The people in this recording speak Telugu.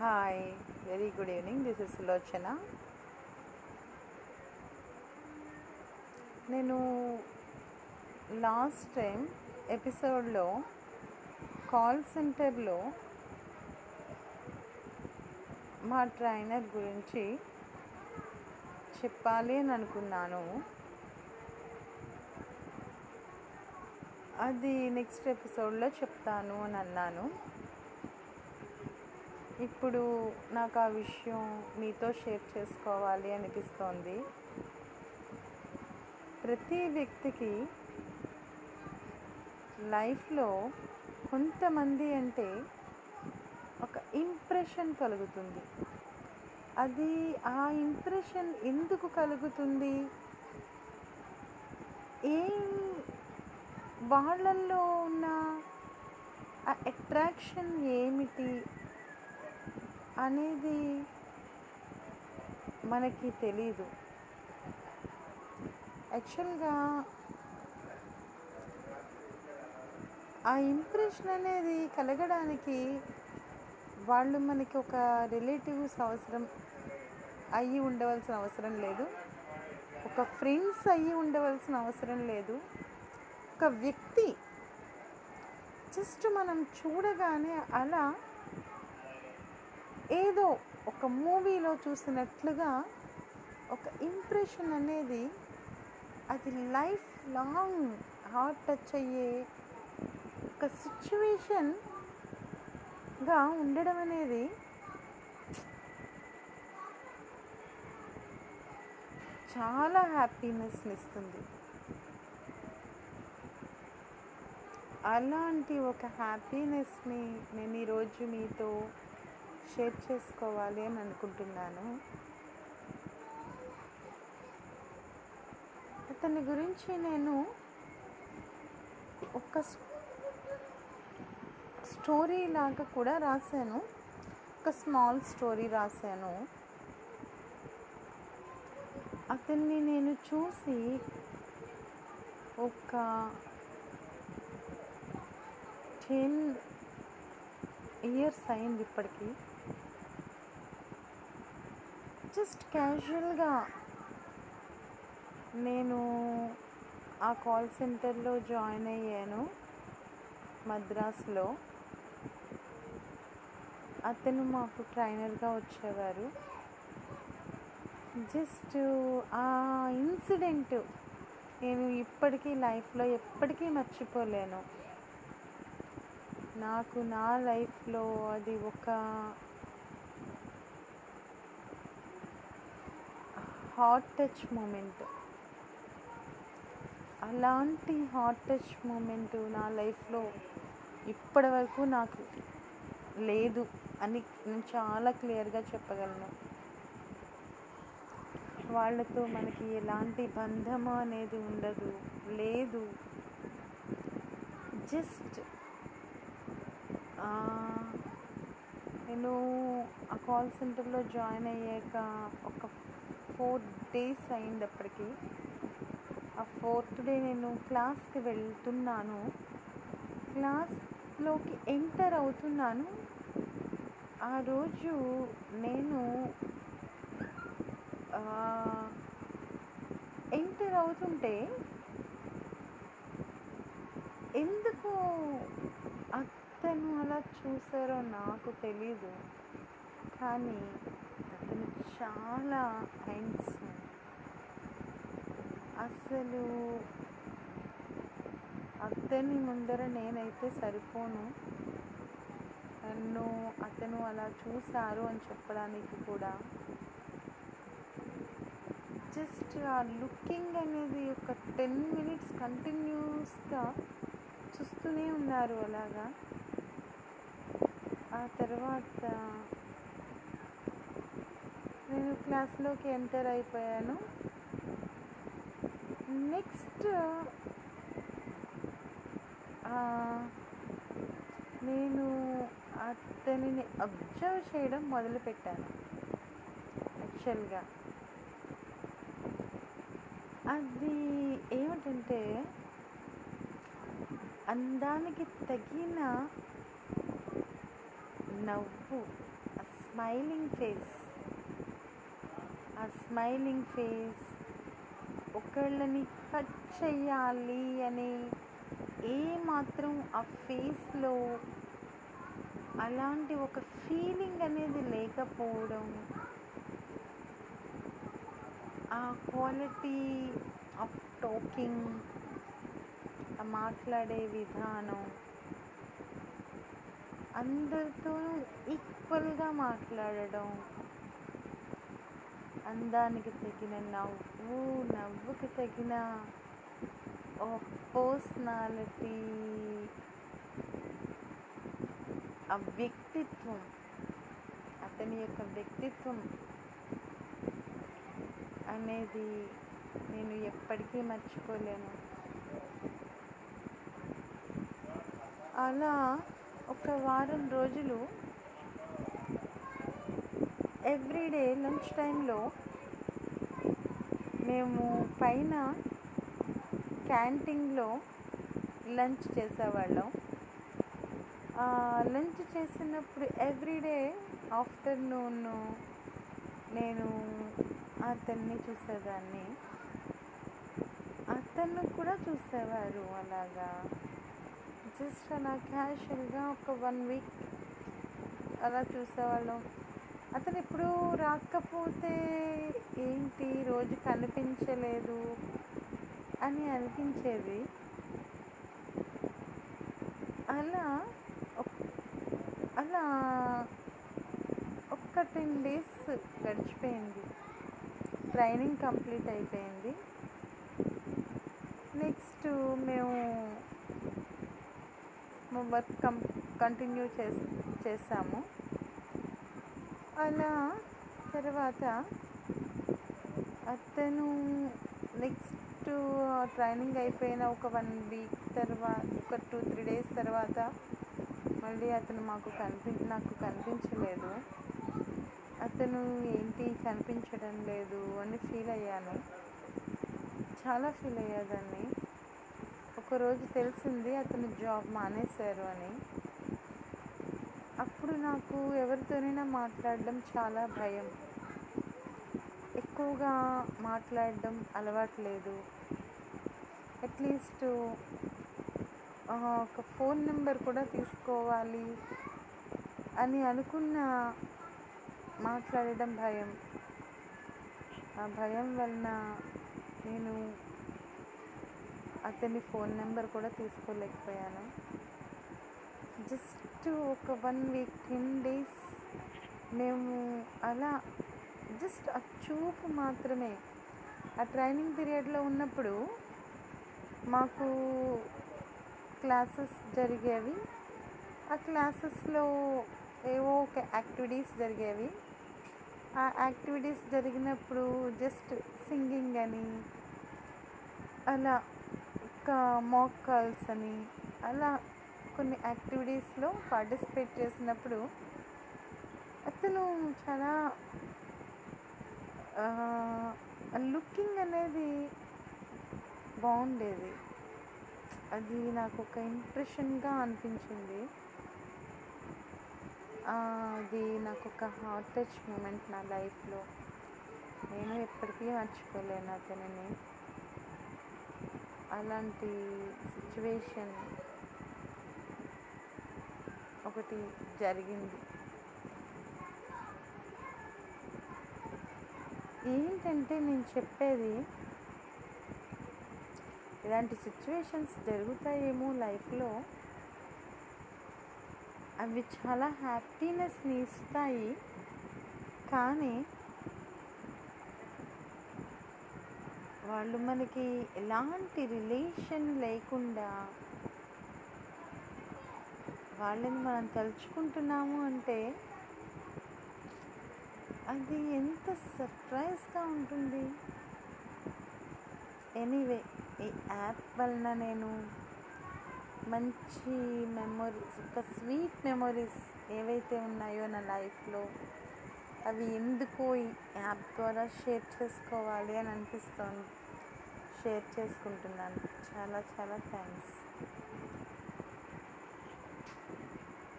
Hi very good evening this is Sulochana నేను లాస్ట్ టైం ఎపిసోడ్లో కాల్ సెంటర్లో మా ట్రైనర్ గురించి చెప్పాలి అని అనుకున్నాను. అది నెక్స్ట్ ఎపిసోడ్లో చెప్తాను అని అన్నాను. ఇప్పుడు నాకు ఆ విషయం మీతో షేర్ చేసుకోవాలి అనిపిస్తోంది. ప్రతి వ్యక్తికి లైఫ్లో కొంతమంది అంటే ఒక ఇంప్రెషన్ కలుగుతుంది. అది ఆ ఇంప్రెషన్ ఎందుకు కలుగుతుంది? ఏం వాళ్ళల్లో ఉన్న ఆ అట్రాక్షన్ ఏమిటి? అనేది మనకి తెలీదు. యాక్చువల్గా ఆ ఇంప్రెషన్ అనేది కలగడానికి వాళ్ళు మనకి ఒక రిలేటివ్స్ అవసరం అయ్యి ఉండవలసిన అవసరం లేదు. ఒక ఫ్రెండ్స్ అయ్యి ఉండవలసిన అవసరం లేదు. ఒక వ్యక్తి జస్ట్ మనం చూడగానే అలా ఏదో ఒక మూవీలో చూసినట్లుగా ఒక ఇంప్రెషన్ అనేది అది లైఫ్ లాంగ్ హార్ట్ టచ్ అయ్యే ఒక సిచ్యువేషన్గా ఉండడం అనేది చాలా హ్యాపీనెస్ని ఇస్తుంది. అలాంటి ఒక హ్యాపీనెస్ని నేను ఈరోజు మీతో షేర్ చేసుకోవాలి అని అనుకుంటున్నాను. అతని గురించి నేను ఒక స్టోరీ లాగా కూడా రాశాను. ఒక స్మాల్ స్టోరీ రాశాను. అతన్ని నేను చూసి ఒక టెన్ ఇయర్స్ అయింది ఇప్పటికీ. జస్ట్ క్యాజువల్గా నేను ఆ కాల్ సెంటర్లో జాయిన్ అయ్యాను మద్రాసులో. అతను మాకు ట్రైనర్గా వచ్చేవారు. జస్ట్ ఆ ఇన్సిడెంట్ నేను ఇప్పటికీ లైఫ్లో ఎప్పటికీ మర్చిపోలేను. నాకు నా లైఫ్లో అది ఒక హాట్ టచ్ మూమెంట్. అలాంటి హాట్ టచ్ మూమెంట్ నా లైఫ్లో ఇప్పటి వరకు నాకు లేదు అని నేను చాలా క్లియర్గా చెప్పగలను. వాళ్ళతో మనకి ఎలాంటి బంధము అనేది ఉండదు లేదు. జస్ట్ నేను ఆ కాల్ సెంటర్లో జాయిన్ అయ్యాక ఒక ఫోర్ డేస్ అయింది అప్పటికి ఆ ఫోర్త్ డే నేను క్లాస్కి వెళ్తున్నాను. క్లాస్లోకి ఎంటర్ అవుతున్నాను. ఆ రోజు నేను ఎంటర్ అవుతుంటే ఎందుకు అతను అలా చూసారో నాకు తెలీదు. కానీ చాలా హ్యాండ్సమ్ అసలు అతని ముందర నేనైతే సరిపోను. నన్ను అతను అలా చూశారు అని చెప్పడానికి కూడా. జస్ట్ ఆ లుకింగ్ అనేది ఒక టెన్ మినిట్స్ కంటిన్యూస్గా చూస్తూనే ఉన్నారు అలాగా. ఆ తర్వాత నేను క్లాస్లోకి ఎంటర్ అయిపోయాను. నెక్స్ట్ నేను అతనిని అబ్జర్వ్ చేయడం మొదలుపెట్టాను యాక్చువల్గా. అది ఏమిటంటే అందానికి తగిన నవ్వు స్మైలింగ్ ఫేస్ ఆ స్మైలింగ్ ఫేస్ ఒకళ్ళని టచ్ చేయాలి అనే ఏ మాత్రం ఆ ఫేస్లో అలాంటి ఒక ఫీలింగ్ అనేది లేకపోవడం ఆ క్వాలిటీ ఆఫ్ టాకింగ్ ఆ మాట్లాడే విధానం అందరితో ఈక్వల్గా మాట్లాడడం అందానికి తగిన నవ్వు నవ్వుకి తగిన పర్సనాలిటీ. ఆ వ్యక్తిత్వం అతని యొక్క వ్యక్తిత్వం అనేది నేను ఎప్పటికీ మర్చిపోలేను. అలా ఒక వారం రోజులు ఎవ్రీడే లంచ్ టైంలో మేము పైన క్యాంటీన్లో లంచ్ చేసేవాళ్ళం. లంచ్ చేసినప్పుడు ఎవ్రీడే ఆఫ్టర్నూన్ నేను అతన్ని చూసేదాన్ని. అతను కూడా చూసేవారు అలాగా. జస్ట్ అలా క్యాషువల్గా ఒక వన్ వీక్ అలా చూసేవాళ్ళం. అతను ఇప్పుడు రాకపోతే ఏంటి? రోజు కనిపించలేదు అని అనిపించేది. అలా అలా ఒక్క టెన్ డేస్ గడిచిపోయింది. ట్రైనింగ్ కంప్లీట్ అయిపోయింది. నెక్స్ట్ మేము మా వర్క్ కం కంటిన్యూ చేస్ చేసాము. అలా తర్వాత అతను నెక్స్ట్ ట్రైనింగ్ అయిపోయిన ఒక వన్ వీక్ తర్వాత ఒక టూ త్రీ డేస్ తర్వాత మళ్ళీ అతను మాకు కనిపి నాకు కనిపించలేదు. అతను ఏంటి కనిపించడం లేదు అని ఫీల్ అయ్యాను. చాలా ఫీల్ అయ్యేదాన్ని ఒకరోజు తెలిసింది అతను జాబ్ మానేశారు అని. అప్పుడు నాకు ఎవరితోనైనా మాట్లాడడం చాలా భయం. ఎక్కువగా మాట్లాడడం అలవాట్లేదు అట్లీస్ట్ ఒక ఫోన్ నెంబర్ కూడా తీసుకోవాలి అని అనుకున్న మాట్లాడడం భయం. ఆ భయం వలన నేను అతని ఫోన్ నెంబర్ కూడా తీసుకోలేకపోయాను. జస్ట్ ఒక వన్ వీక్ టెన్ డేస్ మేము అలా జస్ట్ ఆ చూపు మాత్రమే. ఆ ట్రైనింగ్ పీరియడ్లో ఉన్నప్పుడు మాకు క్లాసెస్ జరిగేవి. ఆ క్లాసెస్లో ఏవో ఒక యాక్టివిటీస్ జరిగేవి. ఆ యాక్టివిటీస్ జరిగినప్పుడు జస్ట్ సింగింగ్ అని అలా ఒక మాక్ కాల్స్ అని అలా కొన్ని యాక్టివిటీస్లో పార్టిసిపేట్ చేసినప్పుడు అతను చాలా లుకింగ్ అనేది బాగుండేది. అది నాకు ఒక ఇంప్రెషన్గా అనిపించింది. అది నాకు ఒక హార్ట్ టచ్ మూమెంట్ నా లైఫ్లో. నేను ఎప్పటికీ మర్చిపోలేను అతనిని. అలాంటి సిచ్యువేషన్ ఒకటి జరిగింది. ఏంటంటే నేను చెప్పేది ఇలాంటి సిచ్యువేషన్స్ జరుగుతాయేమో లైఫ్లో. అవి చాలా హ్యాపీనెస్ని ఇస్తాయి. కానీ వాళ్ళు మనకి ఎలాంటి రిలేషన్ లేకుండా వాళ్ళని మనం తలుచుకుంటున్నాము అంటే అది ఎంత సర్ప్రైజ్గా ఉంటుంది. ఎనీవే ఈ యాప్ వలన నేను మంచి మెమొరీస్ ఒక స్వీట్ మెమొరీస్ ఏవైతే ఉన్నాయో నా లైఫ్లో అవి ఎందుకో ఈ యాప్ ద్వారా షేర్ చేసుకోవాలి అని అనిపిస్తోంది. షేర్ చేసుకుంటున్నాను. చాలా చాలా థ్యాంక్స్